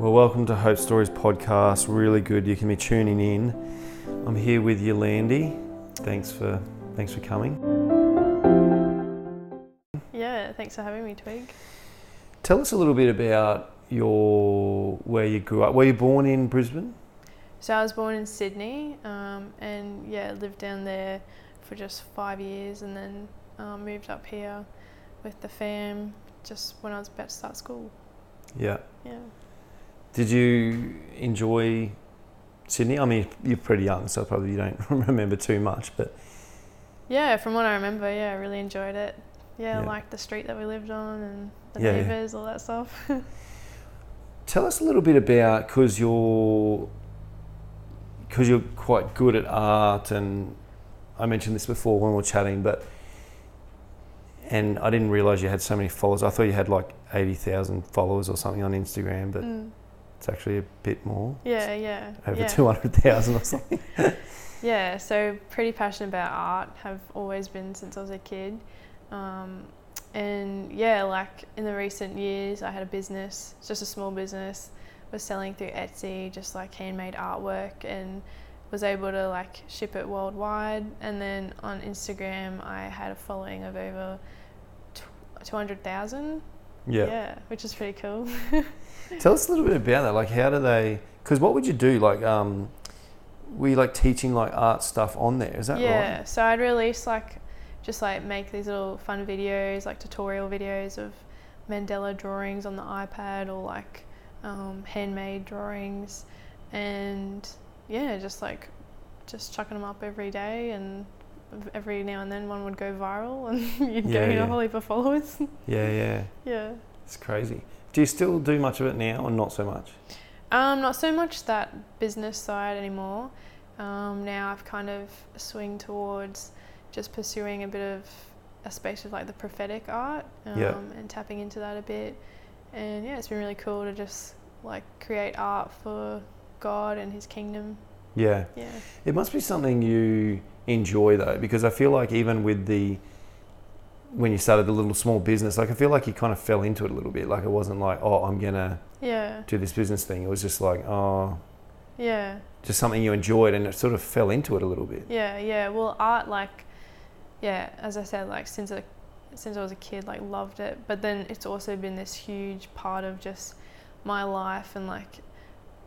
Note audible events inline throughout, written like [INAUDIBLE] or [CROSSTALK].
Well, welcome to Hope Stories podcast. Really good. You can be tuning in. I'm here with Yolande. Thanks for thanks for coming. Yeah, thanks for having me, Twig. Tell us a little bit about your where you grew up. Were you born in Brisbane? So I was born in Sydney, um, and yeah, lived down there for just five years, and then um, moved up here with the fam just when I was about to start school. Yeah. Yeah. Did you enjoy Sydney? I mean, you're pretty young, so probably you don't [LAUGHS] remember too much, but Yeah, from what I remember, yeah, I really enjoyed it. Yeah, I Yeah. liked the street that we lived on and the Yeah, yeah. neighbours, all that stuff. [LAUGHS] tell us a little bit about because you're because you're quite good at art, and I mentioned this before when we were chatting, but and I didn't realize you had so many followers. I thought you had like eighty thousand followers or something on Instagram, but Mm. It's actually a bit more, Yeah, yeah. over yeah. two hundred thousand or something. [LAUGHS] [LAUGHS] Yeah, so pretty passionate about art, have always been since I was a kid. Um, and yeah, like in the recent years, I had a business, just a small business, was selling through Etsy, just like handmade artwork, and was able to like ship it worldwide. And then on Instagram, I had a following of over 200,000. Yeah. Yeah, which is pretty cool. [LAUGHS] Tell us a little bit about that. Like, how do they? Because what would you do? Like, um, were you like teaching like art stuff on there? Is that right? yeah, right? so I'd release like just like make these little fun videos, like tutorial videos of mandala drawings on the iPad or like um, handmade drawings, and yeah, just like just chucking them up every day, and every now and then one would go viral, [LAUGHS] and [LAUGHS] you'd Yeah, gain yeah. a whole heap of followers. Yeah, yeah. [LAUGHS] yeah. It's crazy. Do you still do much of it now, or not so much? Um, not so much that business side anymore. Um, now I've kind of swing towards just pursuing a bit of a space of like the prophetic art um, Yeah. and tapping into that a bit. And yeah, it's been really cool to just like create art for God and His kingdom. Yeah. Yeah. It must be something you enjoy though, because I feel like even with the when you started the little small business, like I feel like you kind of fell into it a little bit. Like it wasn't like, oh, I'm gonna Yeah. do this business thing. It was just like, oh, Yeah. just something you enjoyed, and it sort of fell into it a little bit. Yeah, yeah. Well, art, like, yeah, as I said, like since I, since I was a kid, like loved it. But then it's also been this huge part of just my life and like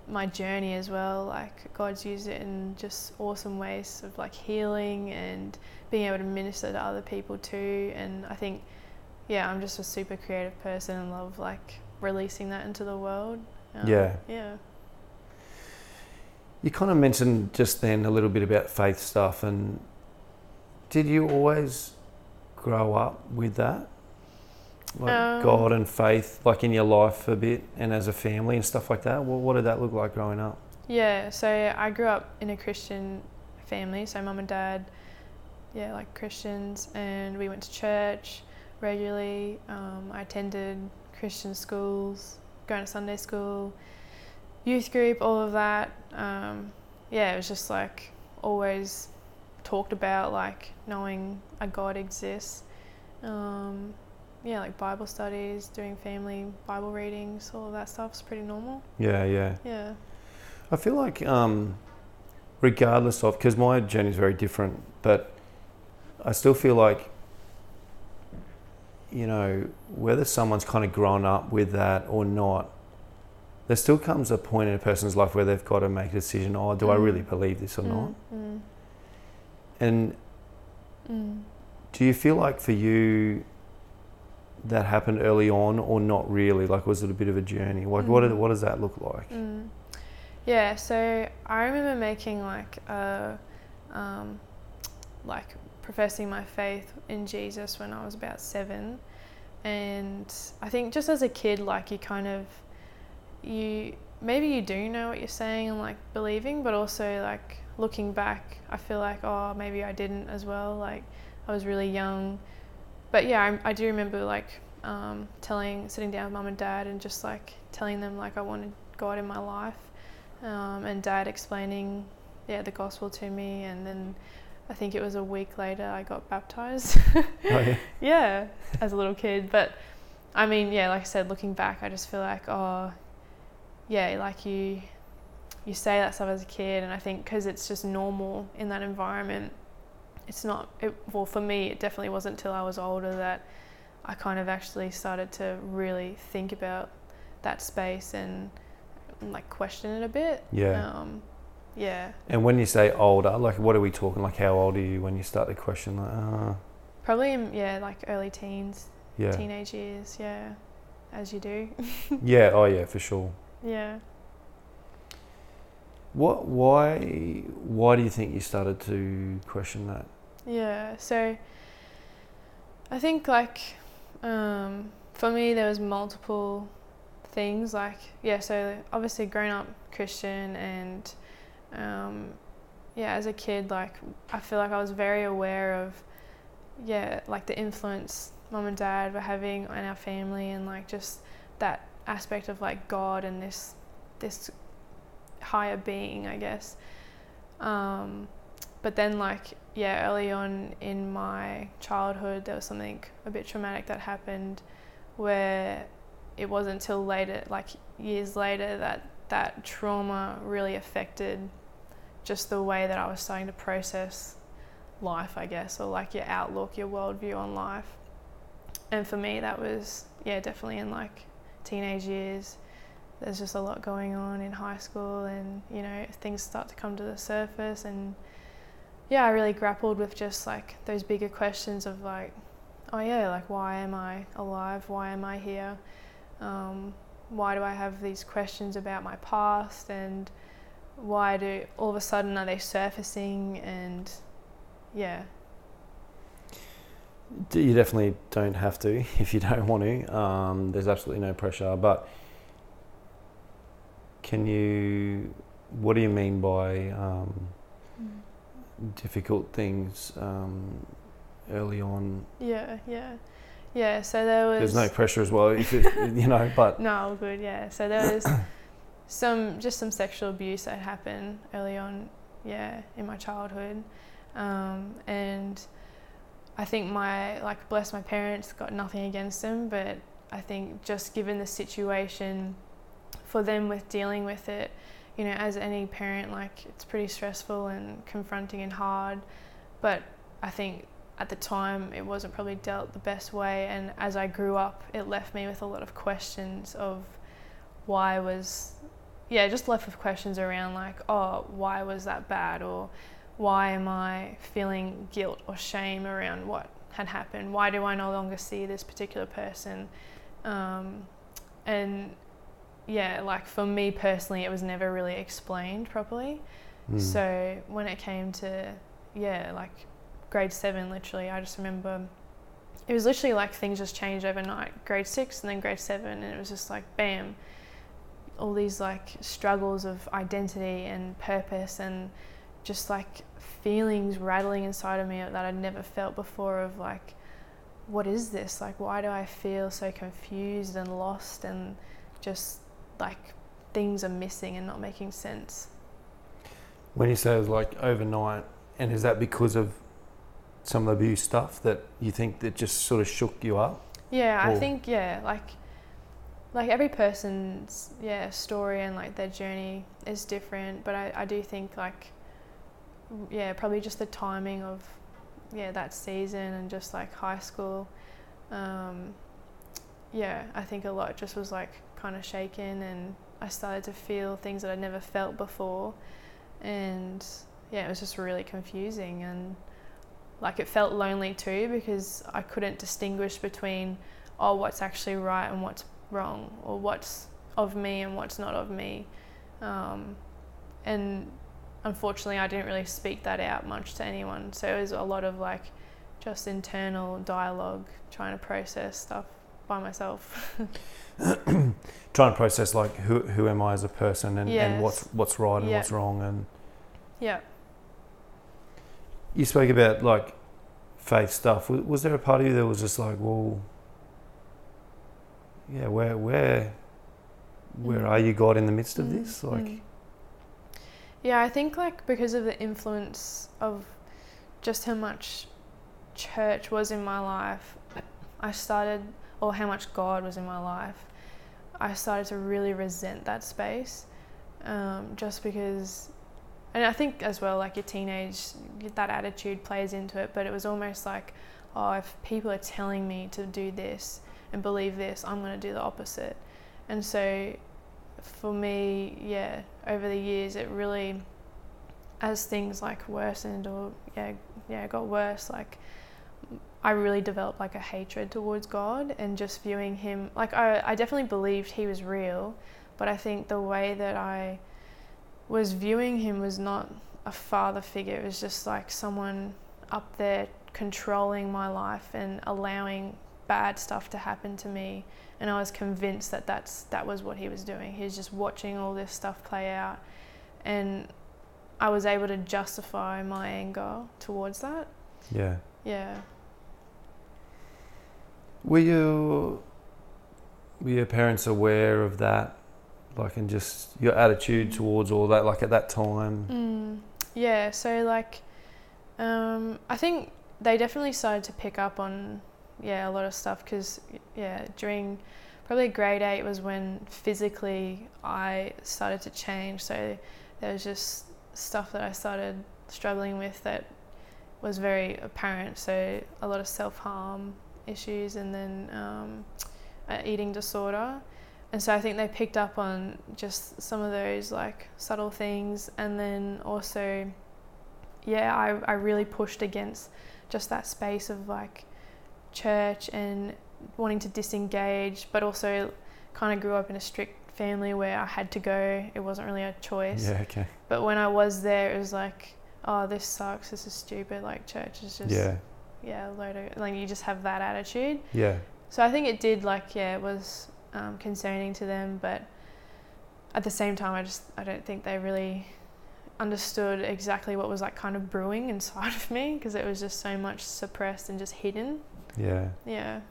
my journey as well. Like God's used it in just awesome ways of like healing and being able to minister to other people too. And I think, yeah, I'm just a super creative person and love like releasing that into the world. Um, Yeah. Yeah. You kind of mentioned just then a little bit about faith stuff, and did you always grow up with that? Like Um, God and faith, like in your life a bit, and as a family and stuff like that. What, what did that look like growing up? Yeah, so I grew up in a Christian family, so mum and dad, yeah, like Christians, and we went to church regularly. Um, I attended Christian schools, going to Sunday school, youth group, all of that. Um, yeah, it was just like always talked about, like knowing a God exists. Um, yeah, like Bible studies, doing family Bible readings, all of that stuff's pretty normal. Yeah, yeah. Yeah. I feel like, um, regardless of, because my journey is very different, but I still feel like, you know, whether someone's kind of grown up with that or not, there still comes a point in a person's life where they've got to make a decision. Oh, do I Mm. really believe this or not? Mm, And mm, mm. do you feel like for you that happened early on or not really? Like, was it a bit of a journey? Like, what, Mm. what does that look like? Mm. Yeah, so I remember making like a, um, like professing my faith in Jesus when I was about seven, and I think just as a kid, like you kind of, you maybe you do know what you're saying and like believing, but also like looking back, I feel like oh maybe I didn't as well. Like I was really young, but yeah, I, I do remember like um, telling, sitting down with mum and dad, and just like telling them like I wanted God in my life, um, and dad explaining, yeah, the gospel to me, and then I think it was a week later I got baptized. [LAUGHS] Oh, yeah. [LAUGHS] yeah, as a little kid. But I mean, yeah, like I said, looking back, I just feel like, oh, yeah, like you you say that stuff as a kid, and I think because it's just normal in that environment, it's not. It, well, for me, it definitely wasn't until I was older that I kind of actually started to really think about that space and like question it a bit. Yeah. Um, yeah. And when you say older, like what are we talking? Like how old are you when you start to question? Like, uh, Probably in, yeah, like early teens, yeah, teenage years. Yeah, as you do. [LAUGHS] yeah. Oh yeah, for sure. yeah. What? Why? Why do you think you started to question that? Yeah, so I think like um, for me there was multiple things like yeah, so obviously grown up Christian and um, yeah, as a kid like I feel like I was very aware of yeah, like the influence mom and dad were having on our family and like just that aspect of like God and this this higher being, I guess. Um, but then like yeah early on in my childhood there was something a bit traumatic that happened where it wasn't until later like years later that that trauma really affected just the way that I was starting to process life I guess or like your outlook your worldview on life and for me that was yeah definitely in like teenage years there's just a lot going on in high school and you know things start to come to the surface and yeah, I really grappled with just like those bigger questions of like, oh yeah, like why am I alive? Why am I here? Um, why do I have these questions about my past? And why do all of a sudden are they surfacing? And yeah. You definitely don't have to [LAUGHS] if you don't want to. Um, there's absolutely no pressure. But can you? What do you mean by? Um, difficult things um, early on. Yeah, yeah, yeah. So there was. There's no pressure as well, if it, [LAUGHS] you know. But [LAUGHS] no, good. Yeah. So there was [COUGHS] some just some sexual abuse that happened early on. Yeah, in my childhood, um, and I think my like bless my parents got nothing against them, but I think just given the situation for them with dealing with it you know, as any parent, like it's pretty stressful and confronting and hard. But I think at the time it wasn't probably dealt the best way. And as I grew up, it left me with a lot of questions of why was, yeah, just left with questions around like, oh, why was that bad? Or why am I feeling guilt or shame around what had happened? Why do I no longer see this particular person? Um, and yeah, like for me personally, it was never really explained properly. Mm. So when it came to, yeah, like grade seven, literally, I just remember it was literally like things just changed overnight. Grade six and then grade seven, and it was just like bam, all these like struggles of identity and purpose and just like feelings rattling inside of me that I'd never felt before of like, what is this? Like, why do I feel so confused and lost and just like things are missing and not making sense. When you say it was like overnight, and is that because of some of the abuse stuff that you think that just sort of shook you up? Yeah, or? I think yeah, like like every person's yeah story and like their journey is different, but I, I do think like yeah probably just the timing of yeah that season and just like high school. Um, yeah, I think a lot just was like kind of shaken and I started to feel things that I'd never felt before. And yeah, it was just really confusing and like it felt lonely too because I couldn't distinguish between oh what's actually right and what's wrong or what's of me and what's not of me. Um, and unfortunately, I didn't really speak that out much to anyone. So it was a lot of like just internal dialogue, trying to process stuff by myself. [COUGHS] trying to process like who who am I as a person and, yes. and what's what's right and what's wrong and yeah. You spoke about like faith stuff. Was, was there a part of you that was just like, well, yeah, where where where mm. are you, God, in the midst of mm. this? Like, mm. yeah, I think like because of the influence of just how much church was in my life, I started or how much God was in my life, I started to really resent that space, um, just because, and I think as well, like your teenage, that attitude plays into it. But it was almost like, oh, if people are telling me to do this and believe this, I'm going to do the opposite. And so, for me, yeah, over the years, it really, as things like worsened or yeah, yeah, got worse, like I really developed like a hatred towards God and just viewing him like I, I definitely believed he was real, but I think the way that I was viewing him was not a father figure. It was just like someone up there controlling my life and allowing bad stuff to happen to me. And I was convinced that that's that was what he was doing. He was just watching all this stuff play out, and I was able to justify my anger towards that. Yeah. Yeah. Were you were your parents aware of that, like, and just your attitude towards all that, like at that time? Mm, yeah. So like, um, I think they definitely started to pick up on yeah a lot of stuff because yeah during probably grade eight was when physically I started to change. So there was just stuff that I started struggling with that was very apparent. So a lot of self harm issues and then um, eating disorder. And so I think they picked up on just some of those like subtle things. And then also, yeah, I, I really pushed against just that space of like church and wanting to disengage, but also kind of grew up in a strict family where I had to go. It wasn't really a choice. Yeah, okay. But when I was there, it was like, oh, this sucks. This is stupid. Like church is just Yeah, yeah, load of like you just have that attitude. yeah, So I think it did like yeah, it was um, concerning to them, but at the same time, I just I don't think they really understood exactly what was like kind of brewing inside of me because it was just so much suppressed and just hidden. Yeah. Yeah.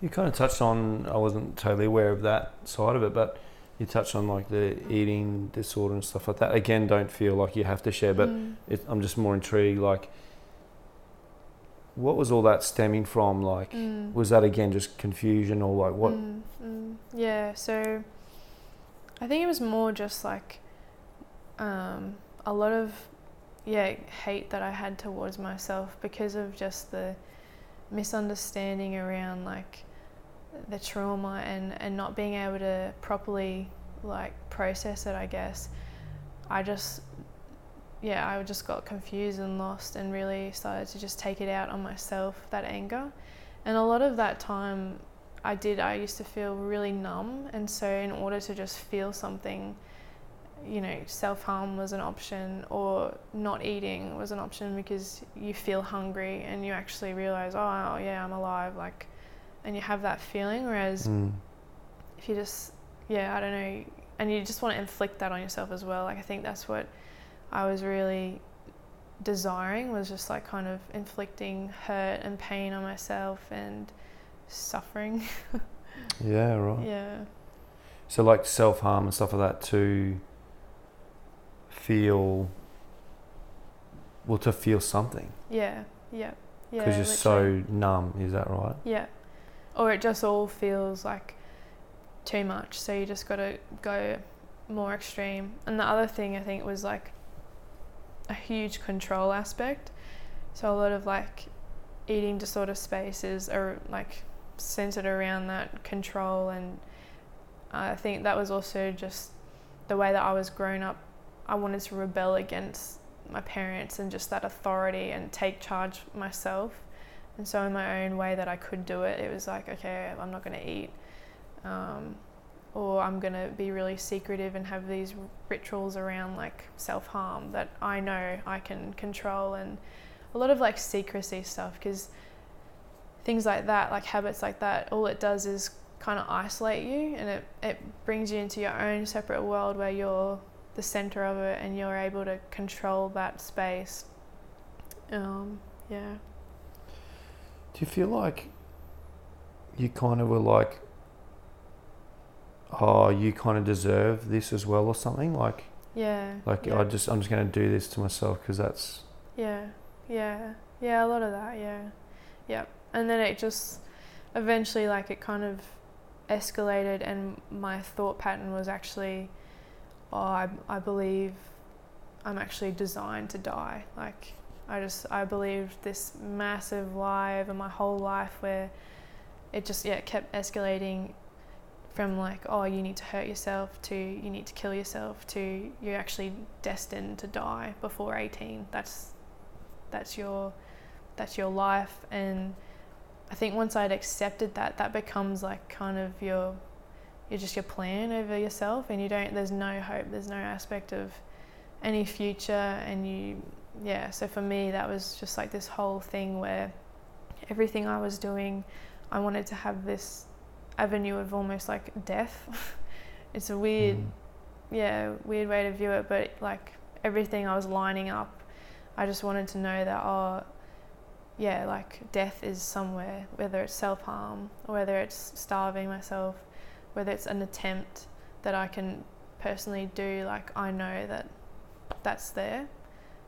You kind of touched on, I wasn't totally aware of that side of it, but you touched on like the eating disorder and stuff like that. Again, don't feel like you have to share, but Mm. it, I'm just more intrigued. Like, what was all that stemming from? Like, Mm. was that again just confusion or like what? Mm, mm. Yeah, so I think it was more just like um, a lot of yeah hate that I had towards myself because of just the misunderstanding around like the trauma and and not being able to properly like process it. I guess I just yeah I just got confused and lost and really started to just take it out on myself that anger and a lot of that time I did, I used to feel really numb. And so, in order to just feel something, you know, self harm was an option, or not eating was an option because you feel hungry and you actually realize, oh, yeah, I'm alive. Like, and you have that feeling. Whereas Mm, if you just, yeah, I don't know, and you just want to inflict that on yourself as well. Like, I think that's what I was really desiring was just like kind of inflicting hurt and pain on myself and suffering. [LAUGHS] yeah, right. Yeah. So like self harm and stuff like that to feel, well, to feel something Yeah. Yeah. Yeah. because you're literally. so numb. Is that right? Yeah. Or it just all feels like too much. So you just got to go more extreme. And the other thing I think was like a huge control aspect. So a lot of like eating disorder spaces are like centered around that control and I think that was also just the way that I was grown up. I wanted to rebel against my parents and just that authority and take charge myself. And so, in my own way that I could do it, it was like, okay, I'm not going to eat, um, or I'm going to be really secretive and have these rituals around like self harm that I know I can control, and a lot of like secrecy stuff because things like that, like habits like that, all it does is kind of isolate you and it, it brings you into your own separate world where you're the center of it and you're able to control that space. Um, yeah. Do you feel like you kind of were like, oh, you kind of deserve this as well, or something? Like, Yeah. like yeah. I just, I'm just going to do this to myself because that's, Yeah, yeah, yeah, a lot of that, yeah, yep. And then it just eventually, like, it kind of escalated, and my thought pattern was actually, oh, I, I believe I'm actually designed to die. Like, I just, I believed this massive lie over my whole life where it just, yeah, kept escalating from like, oh, you need to hurt yourself to you need to kill yourself to you're actually destined to die before 18. That's, that's your, that's your life. And I think once I'd accepted that, that becomes like kind of your, you're just your plan over yourself and you don't, there's no hope, there's no aspect of any future and you, yeah, so for me that was just like this whole thing where everything I was doing, I wanted to have this avenue of almost like death. [LAUGHS] it's a weird, mm. yeah, weird way to view it, but like everything I was lining up, I just wanted to know that, oh, yeah, like death is somewhere, whether it's self harm or whether it's starving myself, whether it's an attempt that I can personally do, like I know that that's there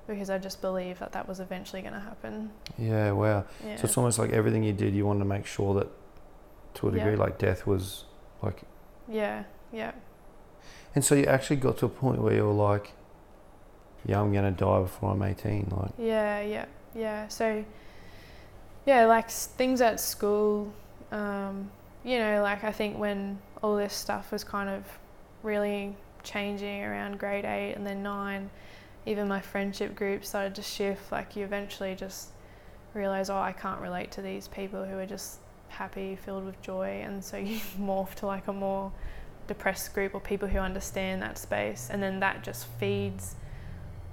because I just believe that that was eventually going to happen. Yeah, wow. Yeah. So it's almost like everything you did, you wanted to make sure that to a degree, yeah. like death was like. Yeah, yeah. And so you actually got to a point where you were like, yeah, I'm going to die before I'm 18. Like. Yeah, yeah, yeah. So, yeah, like things at school, um, you know, like I think when all this stuff was kind of really changing around grade eight and then nine, even my friendship group started to shift. Like you eventually just realize, oh, I can't relate to these people who are just happy, filled with joy, and so [LAUGHS] you morph to like a more depressed group or people who understand that space, and then that just feeds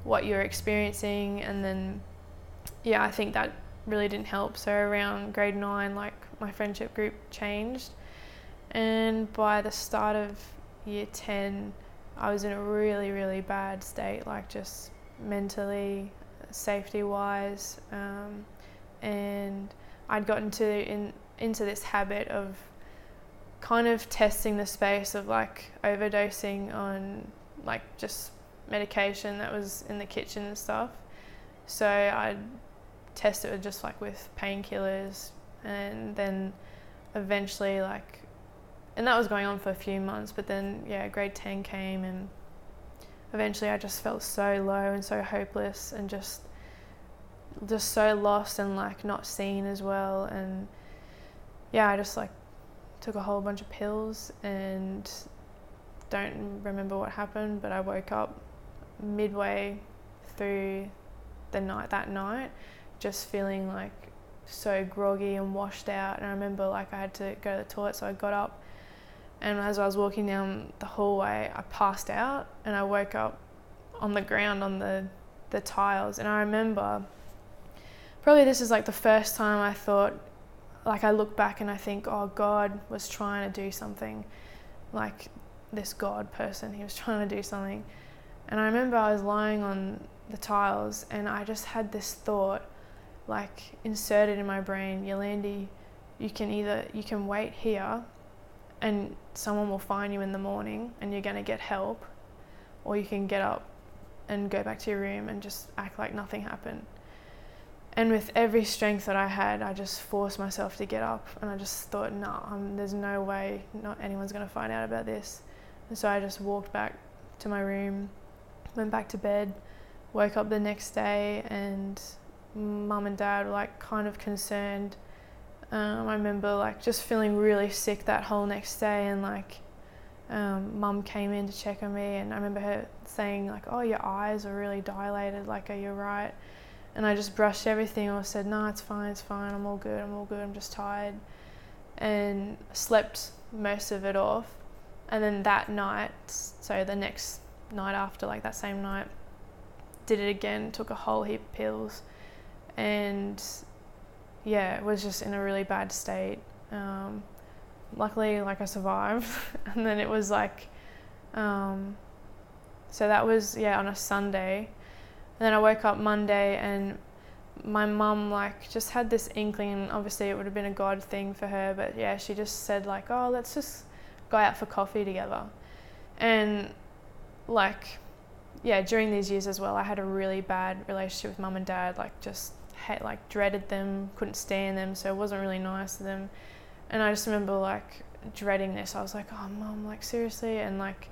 what you're experiencing, and then yeah, I think that really didn't help. So around grade nine, like my friendship group changed, and by the start of year ten, I was in a really really bad state, like just mentally, safety wise, um, and I'd gotten to in into this habit of kind of testing the space of like overdosing on like just medication that was in the kitchen and stuff. So I'd test it just like with painkillers and then eventually like and that was going on for a few months but then yeah grade 10 came and eventually I just felt so low and so hopeless and just just so lost and like not seen as well. And yeah, I just like took a whole bunch of pills and don't remember what happened, but I woke up midway through the night that night just feeling like so groggy and washed out. And I remember like I had to go to the toilet so I got up and as I was walking down the hallway I passed out and I woke up on the ground on the the tiles and I remember probably this is like the first time I thought like I look back and I think, oh, God was trying to do something, like this God person, he was [LAUGHS] trying to do something. And I remember I was lying on the tiles and I just had this thought, like inserted in my brain, Yolande, you can either you can wait here, and someone will find you in the morning and you're gonna get help, or you can get up and go back to your room and just act like nothing happened and with every strength that I had, I just forced myself to get up, and I just thought, no, nah, there's no way, not anyone's gonna find out about this. And so I just walked back to my room, went back to bed, woke up the next day, and mum and dad were like kind of concerned. Um, I remember like just feeling really sick that whole next day, and like um, mum came in to check on me, and I remember her saying like, "Oh, your eyes are really dilated. Like, are you right?" And I just brushed everything off, said, no, it's fine, it's fine, I'm all good, I'm all good, I'm just tired. And slept most of it off. And then that night, so the next night after, like that same night, did it again, took a whole heap of pills. And yeah, was just in a really bad state. Um, luckily, like I survived. [LAUGHS] and then it was like, um, so that was, yeah, on a Sunday and then I woke up Monday and my mum like just had this inkling obviously it would have been a god thing for her but yeah she just said like oh let's just go out for coffee together and like yeah during these years as well i had a really bad relationship with mum and dad like just like dreaded them couldn't stand them so it wasn't really nice to them and i just remember like dreading this. I was like, oh, mom, like seriously, and like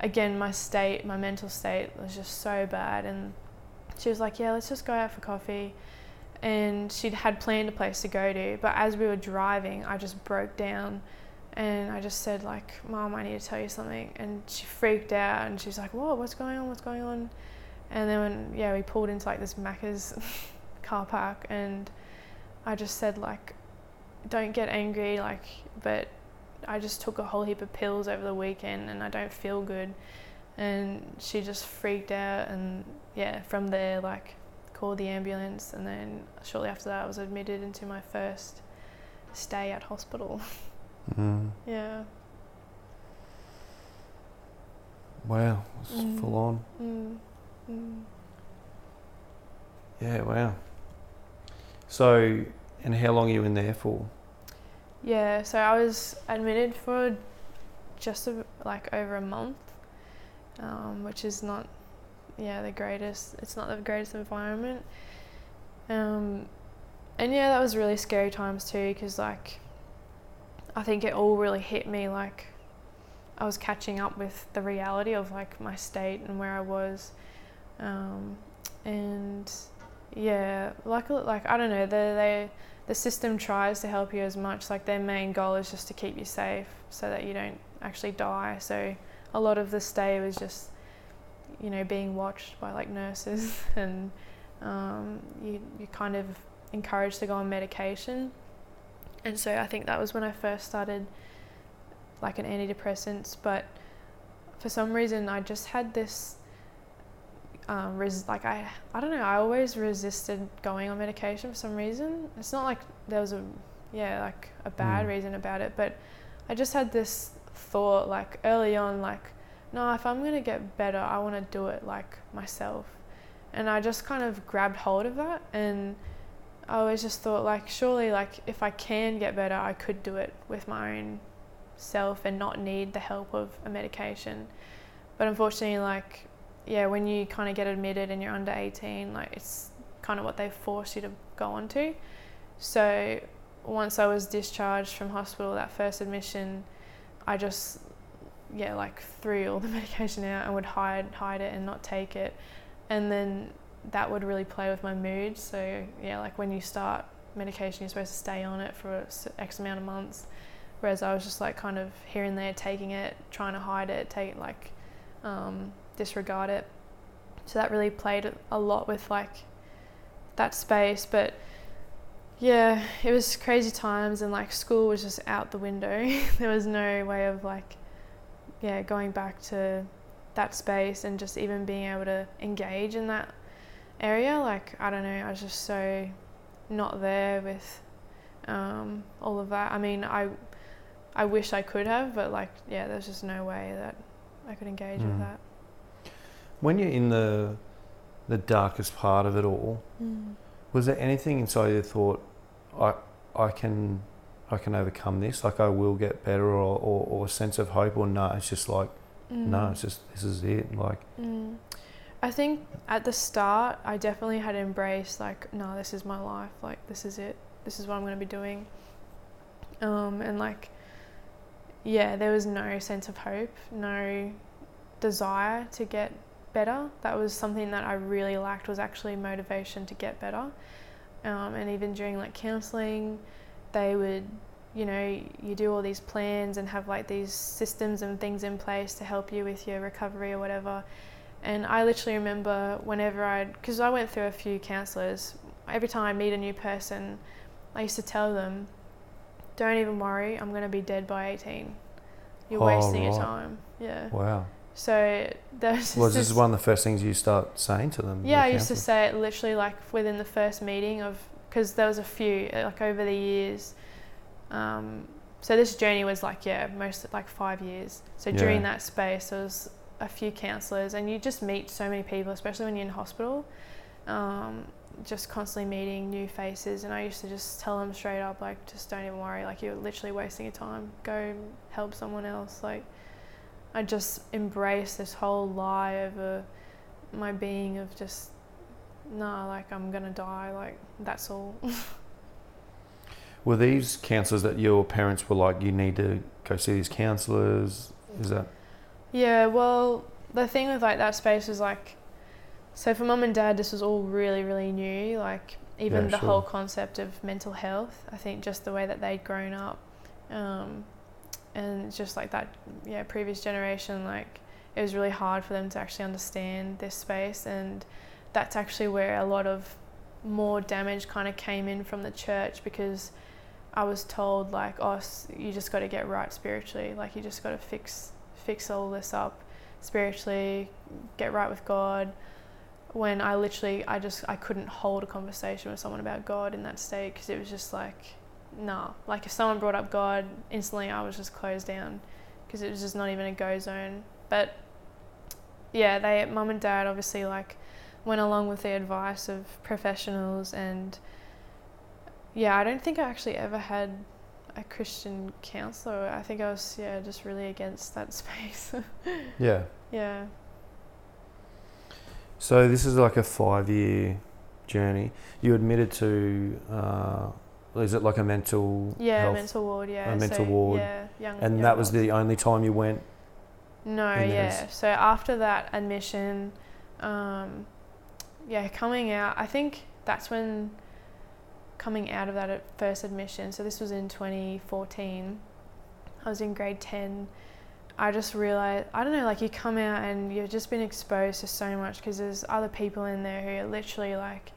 again, my state, my mental state was just so bad. And she was like, yeah, let's just go out for coffee. And she'd had planned a place to go to, but as we were driving, I just broke down and I just said like, "Mom, I need to tell you something." And she freaked out and she's like, "What? What's going on? What's going on?" And then when yeah, we pulled into like this Macca's [LAUGHS] car park and I just said like, "Don't get angry, like, but I just took a whole heap of pills over the weekend and I don't feel good." And she just freaked out and yeah, from there like called the ambulance and then shortly after that I was admitted into my first stay at hospital. Mm. [LAUGHS] Yeah. Wow, it's Mm. full on. Mm. Mm. Yeah, wow. So, and how long are you in there for? Yeah, so I was admitted for just a, like over a month, um, which is not, yeah, the greatest. It's not the greatest environment. Um, and yeah, that was really scary times too, because like, I think it all really hit me like, I was catching up with the reality of like my state and where I was, um, and yeah, like like I don't know, they they the system tries to help you as much. Like their main goal is just to keep you safe so that you don't actually die. So a lot of the stay was just, you know, being watched by like nurses [LAUGHS] and um, you, you kind of encouraged to go on medication. And so I think that was when I first started like an antidepressants. But for some reason, I just had this um, res- like I I don't know I always resisted going on medication for some reason. It's not like there was a yeah like a bad Mm. reason about it, but I just had this thought like early on like no if I'm gonna get better I want to do it like myself, and I just kind of grabbed hold of that and I always just thought like surely like if I can get better I could do it with my own self and not need the help of a medication, but unfortunately like yeah, when you kind of get admitted and you're under 18, like it's kind of what they force you to go on to. So once I was discharged from hospital, that first admission, I just yeah like threw all the [LAUGHS] medication out and would hide hide it and not take it, and then that would really play with my mood. So yeah, like when you start medication, you're supposed to stay on it for X amount of months, whereas I was just like kind of here and there taking it, trying to hide it, take like. Um, disregard it. So that really played a lot with like that space. But yeah, it was crazy times and like school was just out the window. [LAUGHS] there was no way of like, yeah, going back to that space and just even being able to engage in that area. Like, I don't know, I was just so not there with um, all of that. I mean, I, I wish I could have, but like, yeah, there's just no way that I could engage Mm. with that. When you're in the the darkest part of it all, was there anything inside you that thought, I I can I can overcome this, like I will get better, or, or, or a sense of hope, or no, it's just like no, Mm. it's just this is it, like Mm. I think at the start, I definitely had embraced like, no, this is my life. Like, this is it. This is what I'm going to be doing. Um, and like, yeah, there was no sense of hope, no desire to get better. That was something that I really lacked. Was actually motivation to get better. Um, and even during like counselling, they would, you know, you do all these plans and have like these systems and things in place to help you with your recovery or whatever. And I literally remember whenever I, because I went through a few counsellors, every time I meet a new person, I used to tell them, don't even worry, I'm going to be dead by 18. You're Oh, wasting your time. Yeah. wow. So there was Was this this one of the first things you start saying to them? yeah, the I used to say it literally like within the first meeting of because there was a few like over the years. Um, so this journey was like yeah, most like five years. So during that space, there was a few counsellors, and you just meet so many people, especially when you're in hospital. Um, just constantly meeting new faces, and I used to just tell them straight up like, just don't even worry, like you're literally wasting your time. Go help someone else. Like, I just embraced this whole lie over my being of just no, like I'm gonna die, like that's all. Were these counselors that your parents were like, you need to go see these counselors? Is that? Yeah, well, the thing with like that space was like, so for mum and dad, this was all really, really new. Like even Yeah, the sure. whole concept of mental health. I think just the way that they'd grown up, um, and just like that, yeah, previous generation, like it was really hard for them to actually understand this space, and that's actually where a lot of more damage kind of came in from the church because I was told like, oh, you just got to get right spiritually, like you just got to fix fix all this up spiritually, get right with God. When I literally, I just, I couldn't hold a conversation with someone about God in that state because it was just like, nah. Like if someone brought up God, instantly I was just closed down because it was just not even a go zone. But yeah, they, mum and dad, obviously like went along with the advice of professionals and yeah, I don't think I actually ever had a Christian counselor. I think I was yeah just really against that [LAUGHS] space. Yeah. yeah. So this is like a five-year journey. You admitted to, uh, is it like a mental Yeah, health? mental ward. Yeah, a mental so, ward. Yeah, young. and young that was the only time you went. No, yeah. So after that admission, um, yeah, coming out, I think that's when coming out of that at first admission. So this was in 2014. I was in grade 10. I just realized, I don't know, like you come out and you've just been exposed to so much because there's other people in there who are literally like,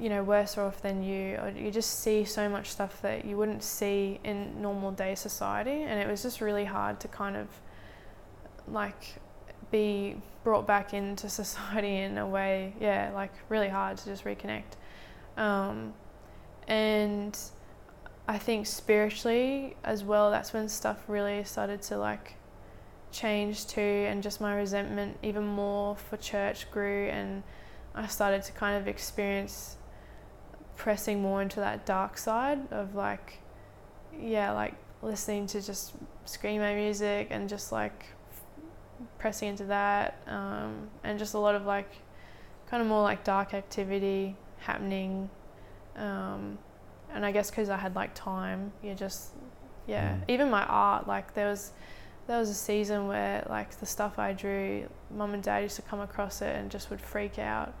you know, worse off than you, or you just see so much stuff that you wouldn't see in normal day society. And it was just really hard to kind of like be brought back into [LAUGHS] society in a way yeah like really hard to just reconnect um, and i think spiritually as well that's when stuff really started to like change too and just my resentment even more for church grew and i started to kind of experience pressing more into that dark side of like yeah like listening to just screamo music and just like pressing into that um, and just a lot of like kind of more like dark activity happening um, and i guess because i had like time you just yeah Mm. even my art like there was there was a season where like the stuff i drew mum and dad used to come across it and just would freak out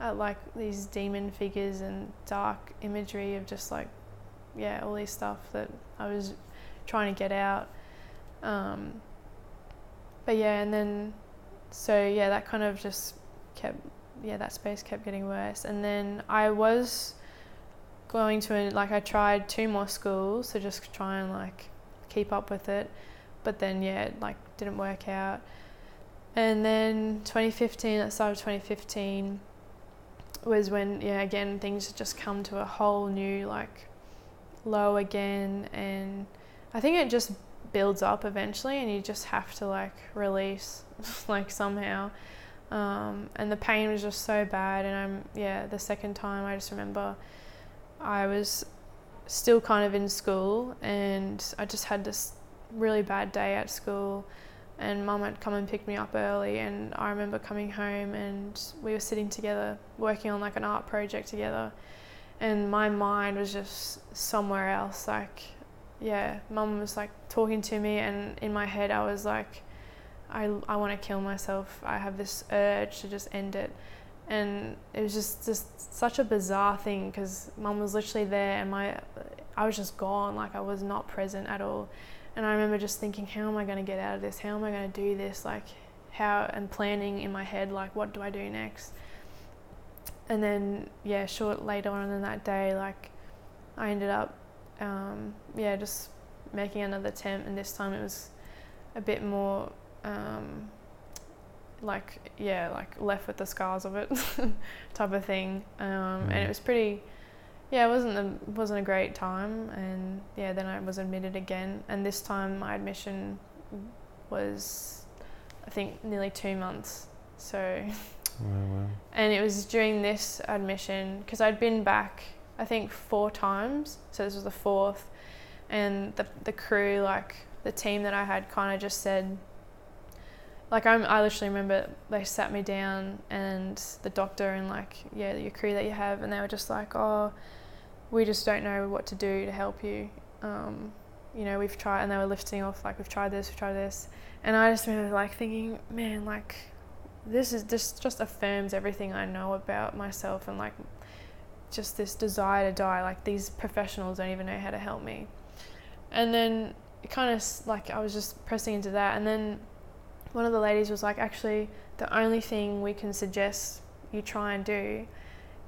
at like these demon figures and dark imagery of just like yeah all these stuff that i was trying to get out. Um, but yeah, and then so yeah, that kind of just kept yeah that space kept getting worse, and then I was going to like I tried two more schools to just try and like keep up with it, but then yeah, it like didn't work out, and then 2015 at the start of 2015 was when yeah again things just come to a whole new like low again. And I think it just builds up eventually and you just have to like release [LAUGHS] like somehow. Um, and the pain was just so bad and i'm yeah the second time i just remember i was still kind of in school and i just had this really bad day at school and mum had come and picked me up early and i remember coming home and we were sitting together working on like an art project together and my mind was just somewhere else like yeah, mum was like talking to me, and in my head, I was like, I, I want to kill myself. I have this urge to just end it. And it was just, just such a bizarre thing because mum was literally there, and my, I was just gone. Like, I was not present at all. And I remember just thinking, how am I going to get out of this? How am I going to do this? Like, how, and planning in my head, like, what do I do next? And then, yeah, short later on in that day, like, I ended up um, yeah, just making another attempt, and this time it was a bit more um, like yeah, like left with the scars of it [LAUGHS] type of thing, um, and it Mm. was pretty. Yeah, it wasn't a wasn't a great time, and yeah, then I was admitted again, and this time my admission was, I think, nearly two months. So Wow, wow. and it was during this admission because I'd been back I think four times so this was the fourth and the the crew like the team that I had kind of just said like I'm, I literally remember they sat me down and the doctor and like yeah your crew that you have and they were just like oh we just don't know what to do to help you. Um, you know, we've tried, and they were lifting off like we've tried this, we've tried this, and I just remember like thinking, man, like this is just just affirms everything I know about myself and like just this desire to die. Like these professionals don't even know how to help me, and then it kind of like I was just pressing into that, and then one of the ladies was like, actually, the only thing we can suggest you try and do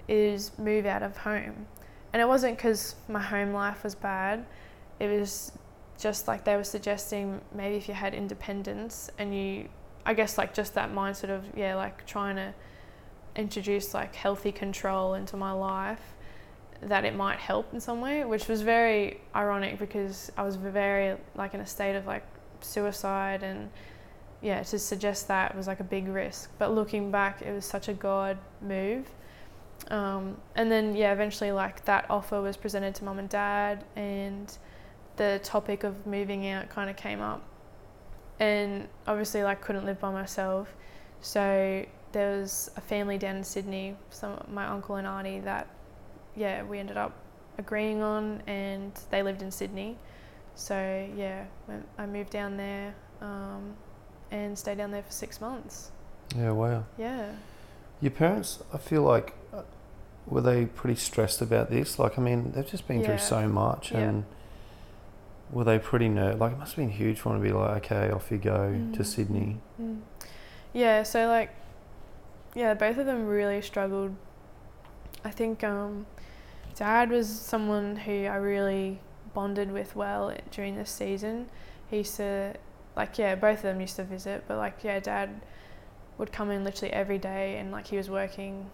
is move out of home. And it wasn't because my home life was bad, it was just like they were suggesting maybe if you had independence and you, I guess, like just that mindset of, yeah, like trying to introduce like healthy control into my life that it might help in some way which was very ironic because i was very like in a state of like suicide and yeah, to suggest that was like a big risk. But looking back, it was such a God move. Um, and then, yeah, eventually, like that offer was presented to mum and dad, and the topic of moving out kind of came up. And obviously, like, couldn't live by myself. So there was a family down in Sydney, some my uncle and auntie that, yeah, we ended up agreeing on, and they lived in Sydney. So yeah, I moved down there. Um, and stayed down there for six months. Yeah, wow. Yeah. Your parents, I feel like, uh, were they pretty stressed about this? Like, I mean, they've just been yeah. through so much, and were they pretty nervous? Like, it must have been huge for them to be like, okay, off you go mm. to Sydney. Mm. Yeah, so like, yeah, both of them really struggled. I think um, dad was someone who I really bonded with well during this season. He used to like yeah, both of them used to visit, but like yeah, dad would come in literally every day and like he was working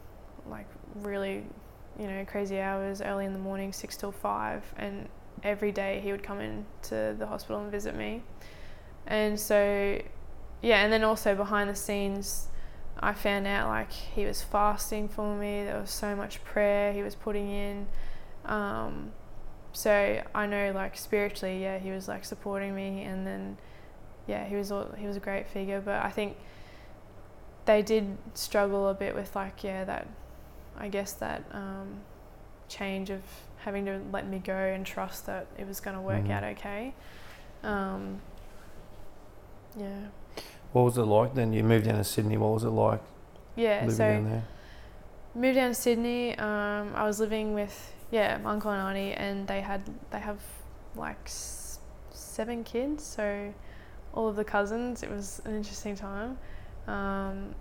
like really, you know, crazy hours early in the morning, six till five and every day he would come in to the hospital and visit me. And so yeah, and then also behind the scenes I found out like he was fasting for me. There was so much prayer he was putting in. Um, so I know like spiritually, yeah, he was like supporting me, and then yeah, he was all, he was a great figure. But I think they did struggle a bit with like yeah that I guess that um, change of having to let me go and trust that it was going to work mm-hmm. out okay. Um, yeah. What was it like then? You moved down to Sydney. What was it like? Yeah, living so down there? moved down to Sydney. Um, I was living with yeah my uncle and auntie, and they had they have like s- seven kids. So all of the cousins. It was an interesting time. Um,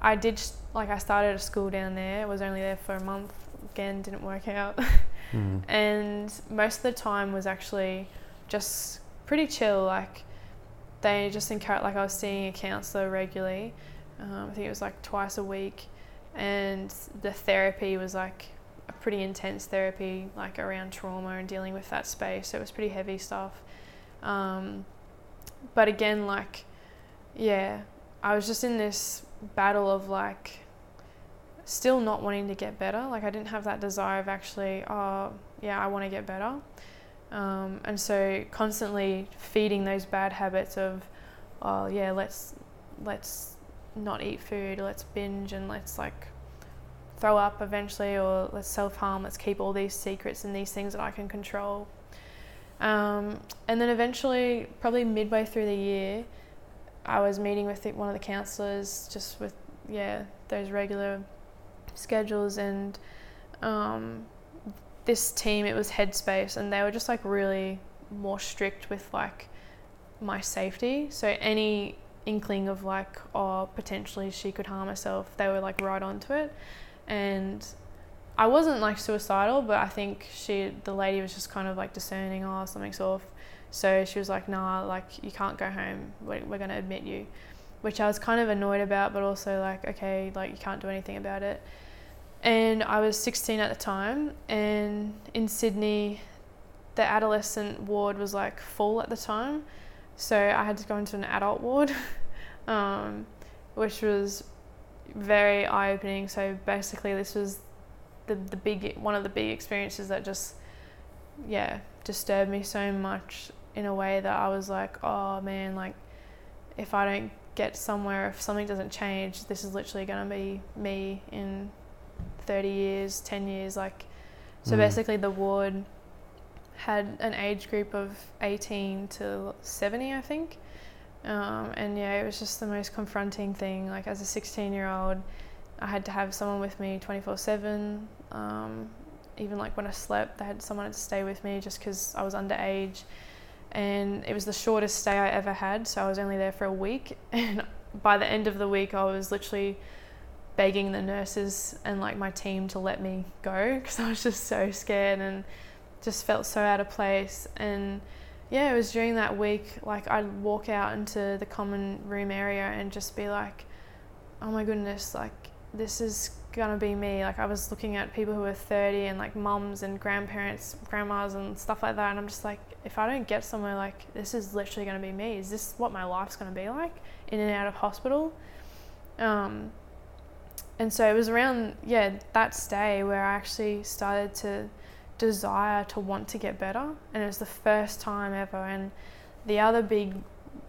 I did like I started a school down there. Was only there for a month. Again, didn't work out. [LAUGHS] mm. And most of the time was actually just pretty chill. Like they just encourage. Like I was seeing a counselor regularly. Um, I think it was like twice a week, and the therapy was like a pretty intense therapy, like around trauma and dealing with that space. So it was pretty heavy stuff. Um, but again, like, yeah, I was just in this battle of like still not wanting to get better. Like, I didn't have that desire of actually, oh, yeah, I want to get better. Um, and so constantly feeding those bad habits of, oh, yeah, let's, let's not eat food, let's binge and let's like throw up eventually or let's self harm, let's keep all these secrets and these things that I can control um, and then eventually, probably midway through the year, I was meeting with one of the counsellors, just with yeah those regular schedules, and um, this team it was Headspace, and they were just like really more strict with like my safety. So any inkling of like oh potentially she could harm herself, they were like right onto it, and I wasn't like suicidal, but I think she, the lady was just kind of like discerning, oh, something's off. So she was like, nah, like you can't go home. We're, we're going to admit you, which I was kind of annoyed about, but also like, okay, like you can't do anything about it. And I was 16 at the time, and in Sydney, the adolescent ward was like full at the time. So I had to go into an adult ward, [LAUGHS] um, which was very eye opening. So basically, this was the, the big one of the big experiences that just yeah disturbed me so much in a way that I was like oh man like if I don't get somewhere if something doesn't change this is literally going to be me in 30 years 10 years like So Mm. basically, the ward had an age group of 18 to 70, I think. Um, and yeah, it was just the most confronting thing. Like, as a 16 year old, I had to have someone with me 24 7. Um, even like when I slept, they had someone to stay with me just because I was underage. And it was the shortest stay I ever had, so I was only there for a week. [LAUGHS] And by the end of the week, I was literally begging the nurses and like my team to let me go because I was just so scared and just felt so out of place. And yeah, it was during that week, like I'd walk out into the common room area and just be like, oh my goodness, like this is gonna be me. Like I was looking at people who were 30 and like mums and grandparents, grandmas and stuff like that. And I'm just like, if I don't get somewhere, like this is literally gonna be me. Is this what my life's gonna be like in and out of hospital? Um, and so it was around, yeah, that stay where I actually started to desire to want to get better. And it was the first time ever. And the other big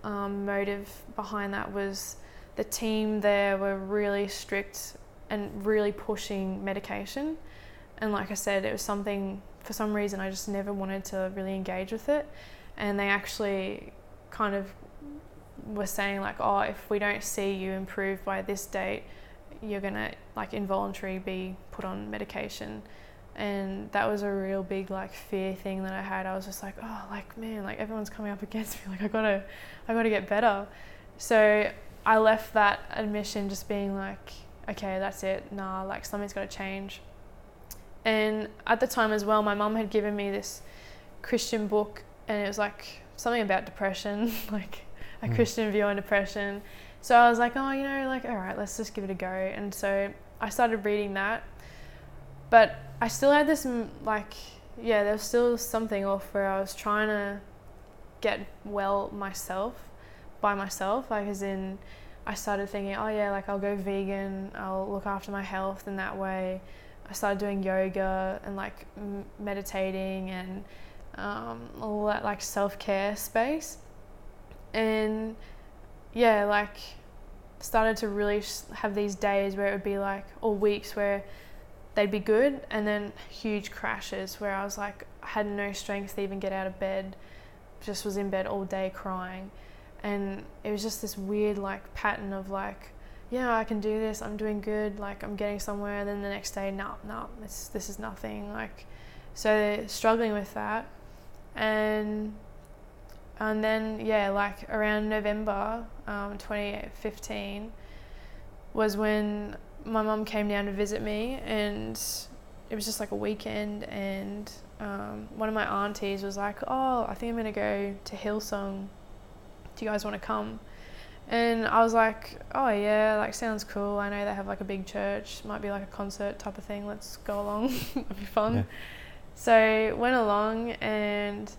um, motive behind that was the team there were really strict and really pushing medication. And like I said, it was something, for some reason, I just never wanted to really engage with it. And they actually kind of were saying, like, oh, if we don't see you improve by this date, you're gonna like involuntarily be put on medication and that was a real big like fear thing that I had. I was just like, oh, like man, like everyone's coming up [LAUGHS] against me. Like I gotta, I gotta get better. So I left that admission just being like, okay, that's it. Nah, like something's got to change. And at the time as well, my mum had given me this Christian book, and it was like something about depression, [LAUGHS] like a Mm. Christian view on depression. So I was like, oh, you know, like all right, let's just give it a go. And so I started reading that, but I still had this mm, like, yeah, there was still something off where I was trying to get well myself, by myself, like as in. I started thinking, oh yeah, like I'll go vegan, I'll look after my health in that way. I started doing yoga and like m- meditating and um, all that like self care space. And yeah, like started to really have these days where it would be like, or weeks where they'd be good, and then huge crashes where I was like, I had no strength to even get out of bed, just was in bed all day crying. And it was just this weird like pattern of like, yeah, I can do this. I'm doing good. Like I'm getting somewhere. And then the next day, no, no, it's this is nothing. Like, so struggling with that, and and then yeah, like around November, um, 2015, was when my mum came down to visit me, and it was just like a weekend, and um, one of my aunties was like, "Oh, I think I'm gonna go to Hillsong. Do you guys want to come?" And I was like, "Oh yeah, like sounds cool. I know they have like a big church. Might be like a concert type of thing. Let's go along. [LAUGHS] It'll be fun." Yeah. So went along and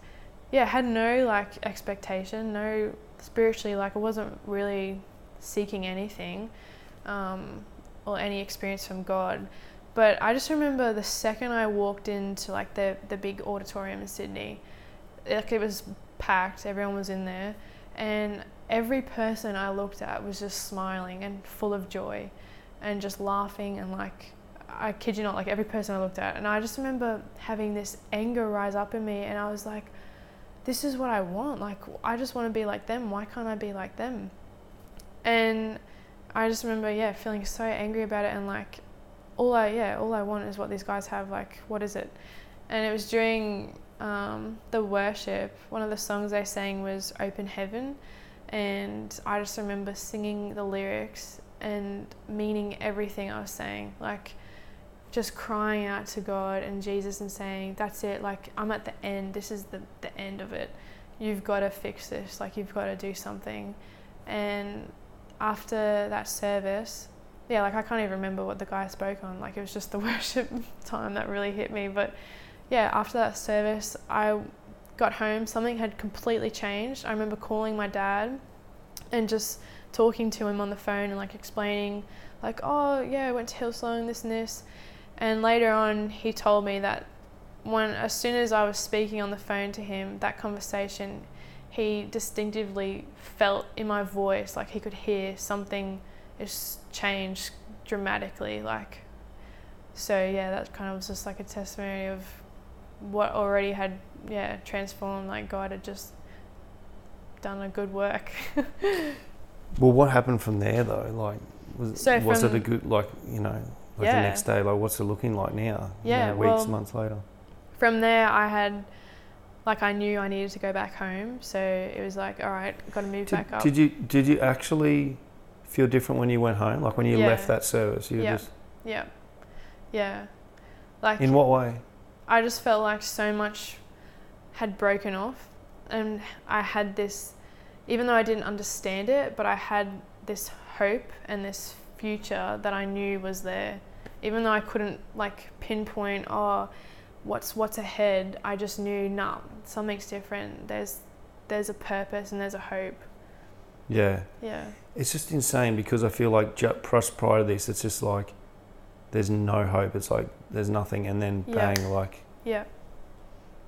yeah, had no like expectation, no spiritually like I wasn't really seeking anything um, or any experience from God. But I just remember the second I walked into like the the big auditorium in Sydney, like it was packed, everyone was in there, and every person I looked at was just smiling and full of joy, and just laughing and like I kid you not, like every person I looked at, and I just remember having this anger rise up in me, and I was like, this is what I want. Like I just want to be like them. Why can't I be like them? And I just remember, yeah, feeling so angry about it, and like all I yeah all I want is what these guys have. Like what is it? And it was during um, the worship. One of the songs they sang was "Open Heaven," and I just remember singing the lyrics and meaning everything I was saying. Like just crying out to God and Jesus and saying, That's it, like I'm at the end, this is the, the end of it. You've got to fix this, like you've got to do something. And after that service, yeah, like I can't even remember what the guy spoke on, like it was just the [LAUGHS] worship time that really hit me. But yeah, after that service, I got home, something had completely changed. I remember calling my dad and just talking to him on the phone and like explaining, like, oh, yeah, I went to Hillsong, this and this. And later on, he told me that when, as soon as I was speaking on the phone to him, that conversation, he distinctively felt in my voice, like he could hear something just change dramatically. Like, so yeah, that kind of was just like a testimony of what already had yeah transformed. Like God had just done a good work. [LAUGHS] Well, what happened from there though? Like, was, So was it a good like you know like the next day? Like, what's it looking like now? you Yeah, know, weeks, well- months later. From there, I had like I knew I needed to go back home, so it was like, all right, got to move Did, back up. did you did you actually feel different when you went home? Like when you Yeah. left that service, you Yeah. just yeah, yeah. Like in what way? I just felt like so much had broken off, and I had this, even though I didn't understand it, but I had this hope and this future that I knew was there, even though I couldn't like pinpoint oh, what's what's ahead. I just knew nah, something's different. There's there's a purpose and there's a hope. Yeah, Yeah, it's just insane because I feel like just prior to this, it's just like there's no hope. It's like there's nothing, and then Yeah. bang, like yeah,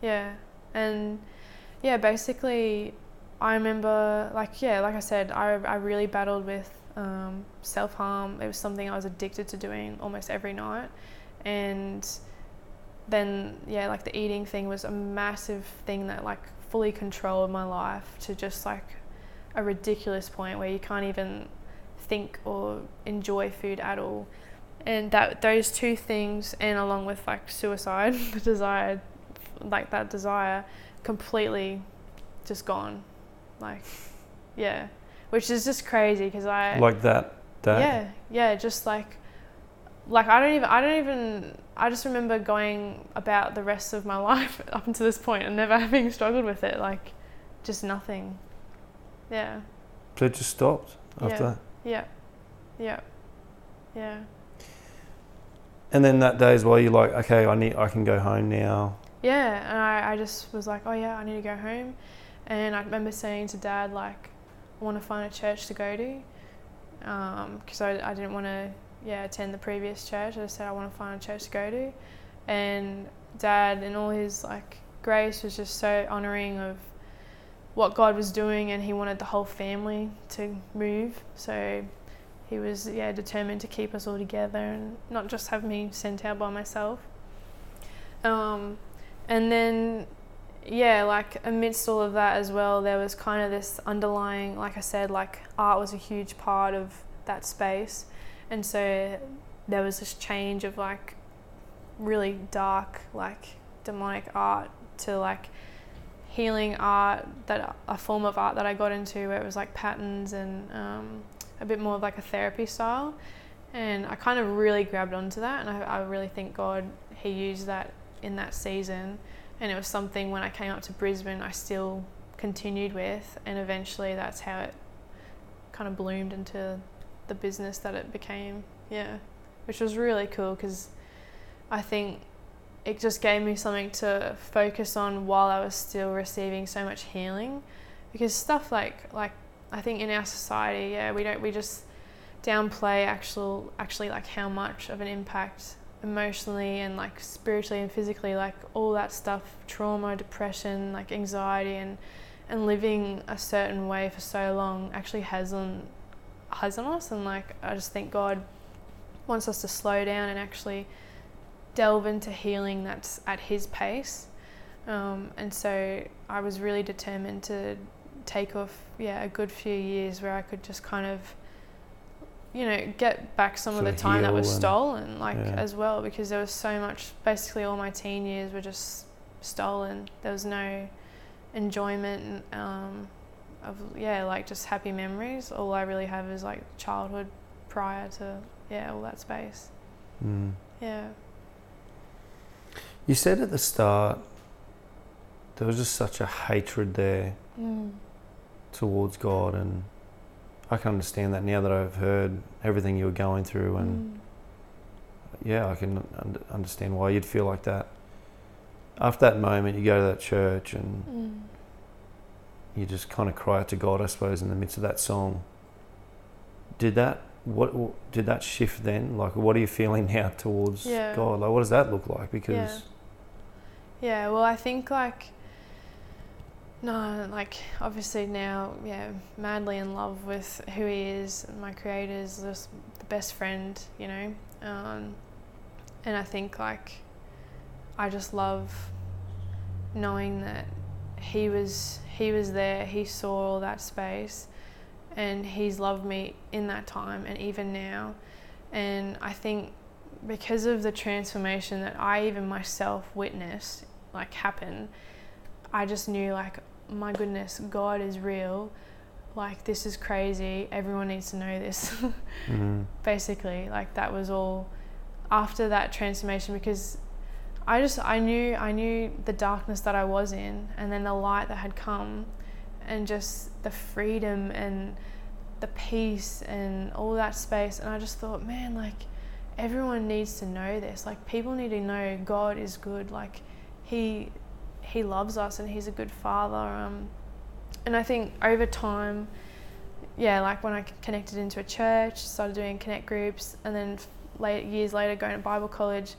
yeah, and yeah, basically, I remember like yeah, like I said, I I really battled with um, self harm. It was something I was addicted to doing almost every night, and then yeah, like the eating thing was a massive thing that like fully controlled my life to just like a ridiculous point where you can't even think or enjoy food at all. And that those two things, and along with like suicide, [LAUGHS] the desire, like that desire, completely just gone. Like, yeah, which is just crazy because I like that day. yeah, yeah, just like like I don't even I don't even I just remember going about the rest of my [LAUGHS] life up until this point and never [LAUGHS] having struggled with it, like just nothing. Yeah. So it just stopped after Yeah. that. Yeah. Yeah. Yeah. And then that day as well, you're like, okay, I need, I can go home now. Yeah, and I, I just was like, oh yeah, I need to go home. And I remember saying to dad, like, I want to find a church to go to. Um, because I, I didn't want to, yeah, attend the previous church. I just said I want to find a church to go to. And dad, and all his, like, grace, was just so honouring of what God was doing and he wanted the whole family to move. So he was, yeah, determined to keep us all together and not just have me sent out by myself. Um, and then, yeah, like amidst all of that as well, there was kind of this underlying, like I said, like art was a huge part of that space. And so there was this change of like really dark, like demonic art to like healing art, that a form of art that I got into where it was like patterns and um, a bit more of like a therapy style. And I kind of really grabbed onto that, and I, I really think God, He used that in that season. And it was something when I came up to Brisbane, I still continued with, and eventually that's how it kind of bloomed into the business that it became. Yeah, which was really cool because I think it just gave me something to focus on while I was still receiving so much healing. Because stuff like like I think in our society, yeah, we don't we just downplay actual actually like how much of an impact emotionally and like spiritually and physically like all that stuff trauma depression like anxiety and and living a certain way for so long actually has on has on us. And like I just think God wants us to slow down and actually delve into healing that's at his pace. Um, and so I was really determined to take off yeah a good few years where I could just kind of you know get back some of the time that was stolen like yeah. as well because there was so much basically all my teen years were just stolen there was no enjoyment um, of yeah like just happy memories all I really have is like childhood prior to yeah all that space Mm. yeah You said at the start there was just such a hatred there mm. Towards God, and I can understand that now that I've heard everything you were going through, and Mm. yeah, I can un- understand why you'd feel like that. After that moment, you go to that church and Mm. you just kind of cry out to God, I suppose, in the midst of that song. Did that what did that shift then? Like, what are you feeling [LAUGHS] now towards Yeah. God? Like, what does that look like? Because Yeah, well, I think like no, like obviously now, yeah, madly in love with who he is. My creator is just the best friend, you know. Um, and I think like I just love knowing that he was he was there he saw all that space and he's loved me in that time and even now and I think because of the transformation that I even myself witnessed like happen I just knew like my goodness God is real. Like this is crazy. Everyone needs to know this. [LAUGHS] Mm. basically like that was all after that transformation because I just I knew I knew the darkness that I was in and then the light that had come and just the freedom and the peace and all that space. And I just thought man like everyone needs to know this. Like people need to know God is good. Like he he loves us and he's a good father um, and I think over time yeah like when I connected into a church started doing connect groups and then late years later going to Bible college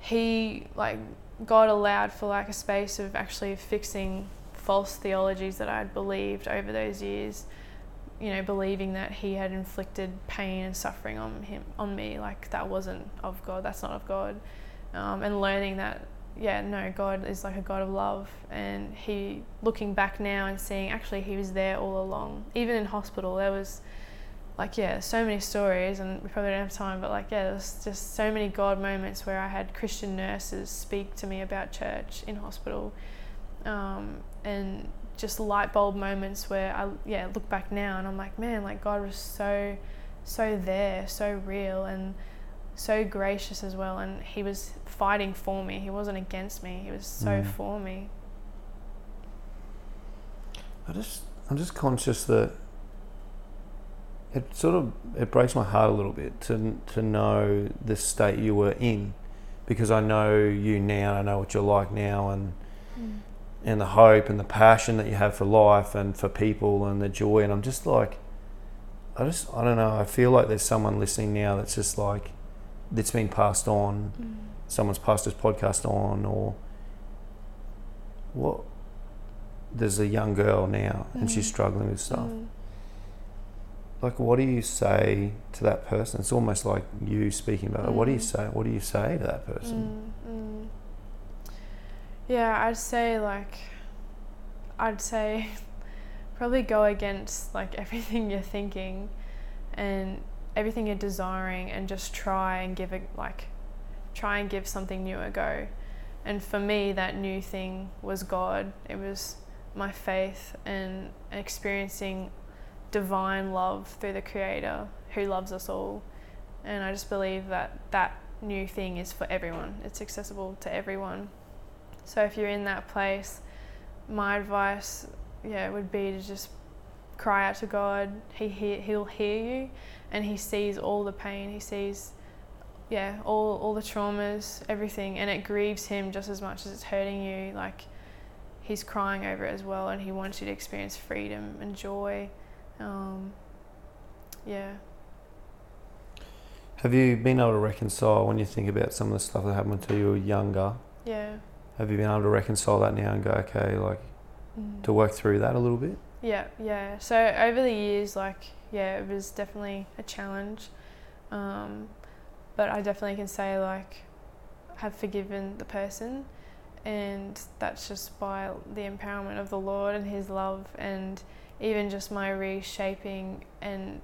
he like God allowed for like a space of actually fixing false theologies that I'd believed over those years you know believing that he had inflicted pain and suffering on him on me like that wasn't of God that's not of God um, and learning that yeah no God is like a God of love and he looking back now and seeing actually he was there all along. Even in hospital there was like yeah so many stories and we probably don't have time but like yeah there's just so many god moments where i had christian nurses speak to me about church in hospital. Um, and just light bulb moments where i yeah look back now and i'm like man like god was so so there so real and so gracious as well and he was fighting for me. He wasn't against me. He was so Mm. for me. I just I'm just conscious that it sort of it breaks my heart a little bit to to know the state you were in because I know you now I know what you're like now and and the hope and the passion that you have for life and for people and the joy. And I'm just like I just I don't know. I feel like there's someone listening now that's just like that's been passed on. Mm. Someone's passed this podcast on or what there's a young girl now and she's Mm. struggling with stuff Mm. like what do you say to that person it's almost like you speaking about it what do you Mm. say what do you say to that person Mm, mm. Yeah, I'd say like, I'd say [LAUGHS] probably go against like [LAUGHS] everything you're thinking and everything you're desiring and just try and give it like, try and give something new a go. And for me, that new thing was God. It was my faith and experiencing divine love through the Creator who loves us all. And I just believe that that new thing is for everyone. It's accessible to everyone. So if you're in that place, my advice, yeah, would be to just cry out to God. He hear, he'll hear you, and He sees all the pain. He sees, yeah, all all the traumas, everything, and it grieves Him just as much as it's hurting you. Like He's crying over it as well, and He wants you to experience freedom and joy. Um, yeah. have you been able to reconcile when you think about some of the stuff that happened to you younger Yeah. have you been able to reconcile that now and go okay like Mm. to work through that a little bit Yeah, yeah. So over the years, like, yeah, it was definitely a challenge. Um, but I definitely can say, like, have forgiven the person. And that's just by the empowerment of the Lord and His love, and even just my reshaping and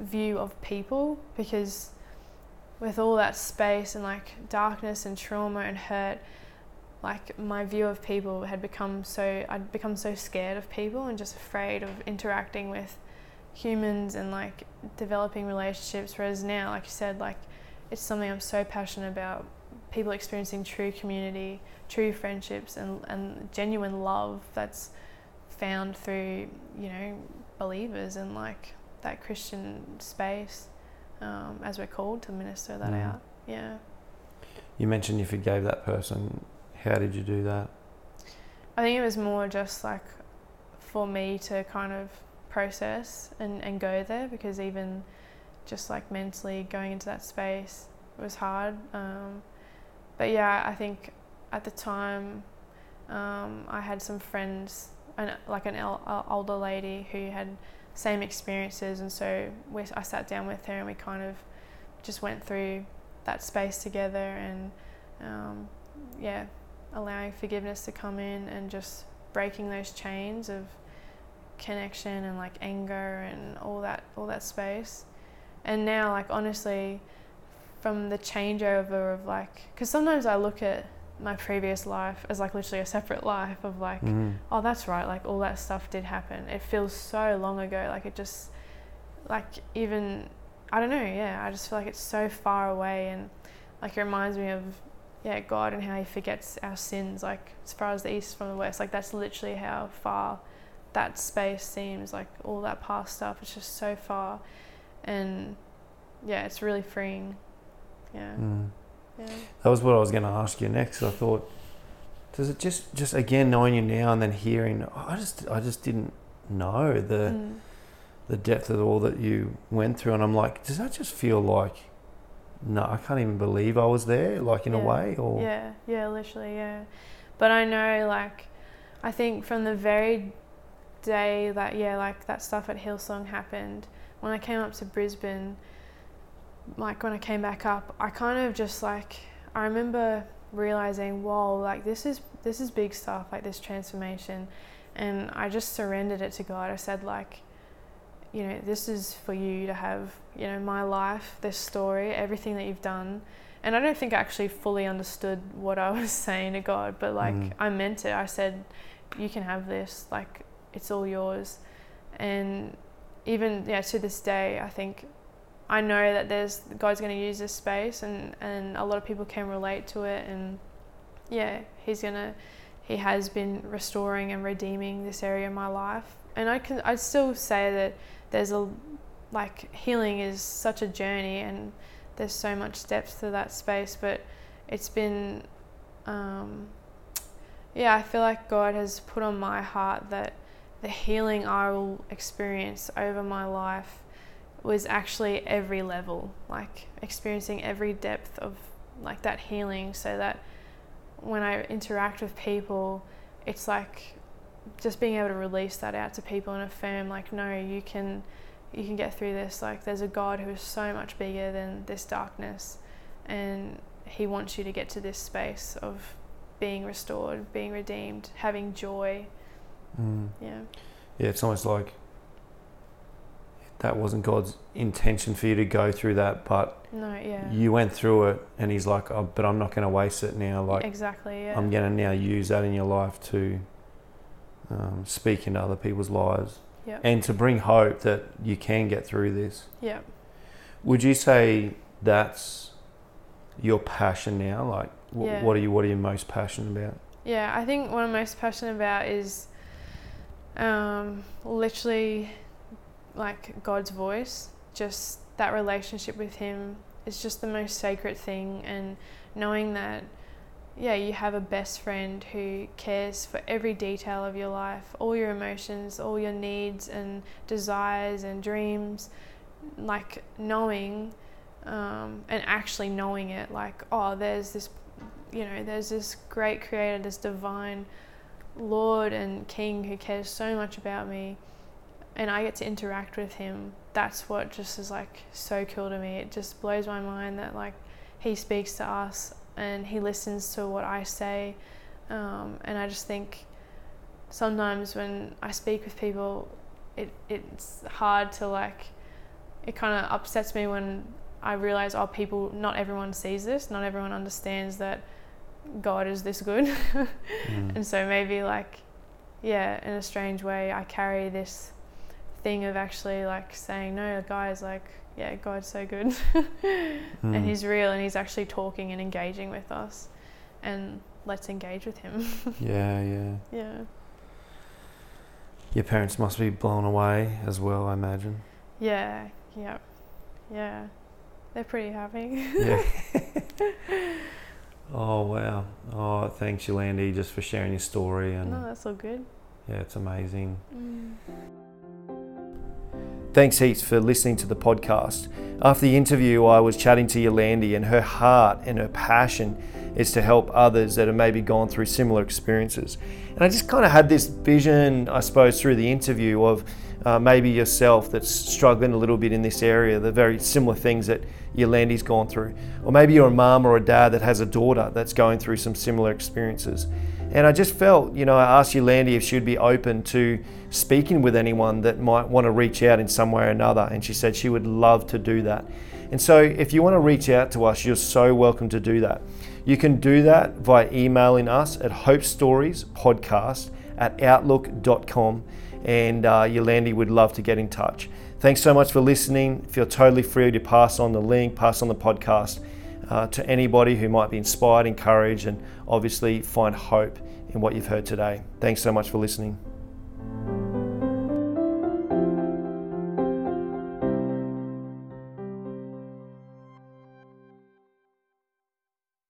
view of people. Because with all that space and like darkness and trauma and hurt, like my view of people had become so I'd become so scared of people and just afraid of interacting with humans and like developing relationships whereas now like you said like it's something I'm so passionate about. People experiencing true community true friendships and, and genuine love that's found through you know believers and like that Christian space um, as we're called to minister that Mm. out. Yeah. You mentioned you forgave that person. How did you do that? I think it was more just like for me to kind of process and, and go there because even just like mentally going into that space was hard. Um, but yeah, I think at the time um, I had some friends, and like an el- uh, older lady who had same experiences, and so we, I sat down with her and we kind of just went through that space together and um, yeah, allowing forgiveness to come in and just breaking those chains of connection and like anger and all that all that space. And now like honestly from the changeover of like cuz sometimes I look at my previous life as like literally a separate life of like Mm. oh that's right like all that stuff did happen. It feels so long ago like it just like even i don't know yeah i just feel like it's so far away and like it reminds me of yeah god and how he forgets our sins like as far as the east from the west. Like that's literally how far that space seems like all that past stuff. It's just so far and yeah it's really freeing yeah Mm. yeah That was what I was going to ask you next. I thought, does it just just again knowing you now and then hearing? I just I just didn't know the Mm. the depth of all that you went through, and I'm like, does that just feel like? No, I can't even believe I was there. Like in a way, or Yeah, yeah, literally, yeah. But I know, like, I think from the very day that, yeah, like that stuff at Hillsong happened, when I came up to Brisbane, like when I came back up, I kind of just like, I remember realizing, whoa, like this is this is big stuff, like this transformation, and I just surrendered it to God. I said, like, you know, this is for you to have, you know, my life, this story, everything that you've done, and I don't think I actually fully understood what I [LAUGHS] was saying to God, but like Mm. I meant it. I said, "You can have this. Like it's all yours." And even yeah, to this day, I think I know that there's God's going to use this space, and and a lot of people can relate to it, and yeah, He's gonna. He has been restoring and redeeming this area of my life, and I can. I'd still say that there's a like healing is such a journey, and there's so much depth to that space, but it's been, um, yeah, I feel like God has put on my heart that the healing I will experience over my life was actually every level, like experiencing every depth of like that healing, so that when I interact with people, it's like just being able to release that out to people and affirm, like, no, you can you can get through this. Like, there's a God who is so much bigger than this darkness, and He wants you to get to this space of being restored, being redeemed, having joy. Mm. Yeah, yeah, it's almost like that wasn't God's intention for you to go through that, but no, yeah, you went through it, and He's like, oh, but I'm not going to waste it now. Like exactly. Yeah, I'm going to now use that in your life to um, speak into other people's lives yeah, and to bring hope that you can get through this. yeah, Would you say that's your passion now? Like, wh- Yeah. what are you what are you most passionate about? yeah. I think what I'm most passionate about is um, literally like God's voice. Just that relationship with Him is just the most sacred thing, and knowing that, yeah, you have a best friend who cares for every detail of your life, all your emotions, all your needs and desires and dreams. Like knowing um, and actually knowing it, like, oh, there's this, you know, there's this great creator, this divine Lord and King who cares so much about me, and I get to interact with him. That's what just is like so cool to me. It just blows my mind that like he speaks to us and he listens to what I say, um, and I just think sometimes when I speak with people, it it's hard to like. It kind of upsets me when I realize, oh, people, not everyone sees this, not everyone understands that God is this good. Mm. And so maybe like, yeah, in a strange way, I carry this thing of actually like saying, no, guys, like, yeah, God's so good, [LAUGHS] and Mm. He's real, and He's actually talking and engaging with us, and let's engage with Him. [LAUGHS] yeah, yeah. yeah, Your parents must be blown away as well, I imagine. yeah, yeah, yeah. They're pretty happy. Yeah. [LAUGHS] oh wow. Oh, thanks, Yolande, just for sharing your story and no, that's all good. yeah, it's amazing. Mm. Thanks heaps for listening to the podcast. After the interview, I was chatting to Yolande, and her heart and her passion is to help others that have maybe gone through similar experiences. And I just kind of had this vision, I suppose, through the interview of uh, maybe yourself that's struggling a little bit in this area, the very similar things that Yolande's gone through. Or maybe you're a mum or a dad that has a daughter that's going through some similar experiences. And I just felt, you know, I asked Yolande if she'd be open to speaking with anyone that might want to reach out in some way or another. And she said she would love to do that. And so if you want to reach out to us, you're so welcome to do that. You can do that by emailing us at hopestoriespodcast at outlook.com. And uh, Yolande would love to get in touch. Thanks so much for listening. Feel totally free to pass on the link, pass on the podcast uh, to anybody who might be inspired, encouraged, and obviously find hope in what you've heard today. Thanks so much for listening.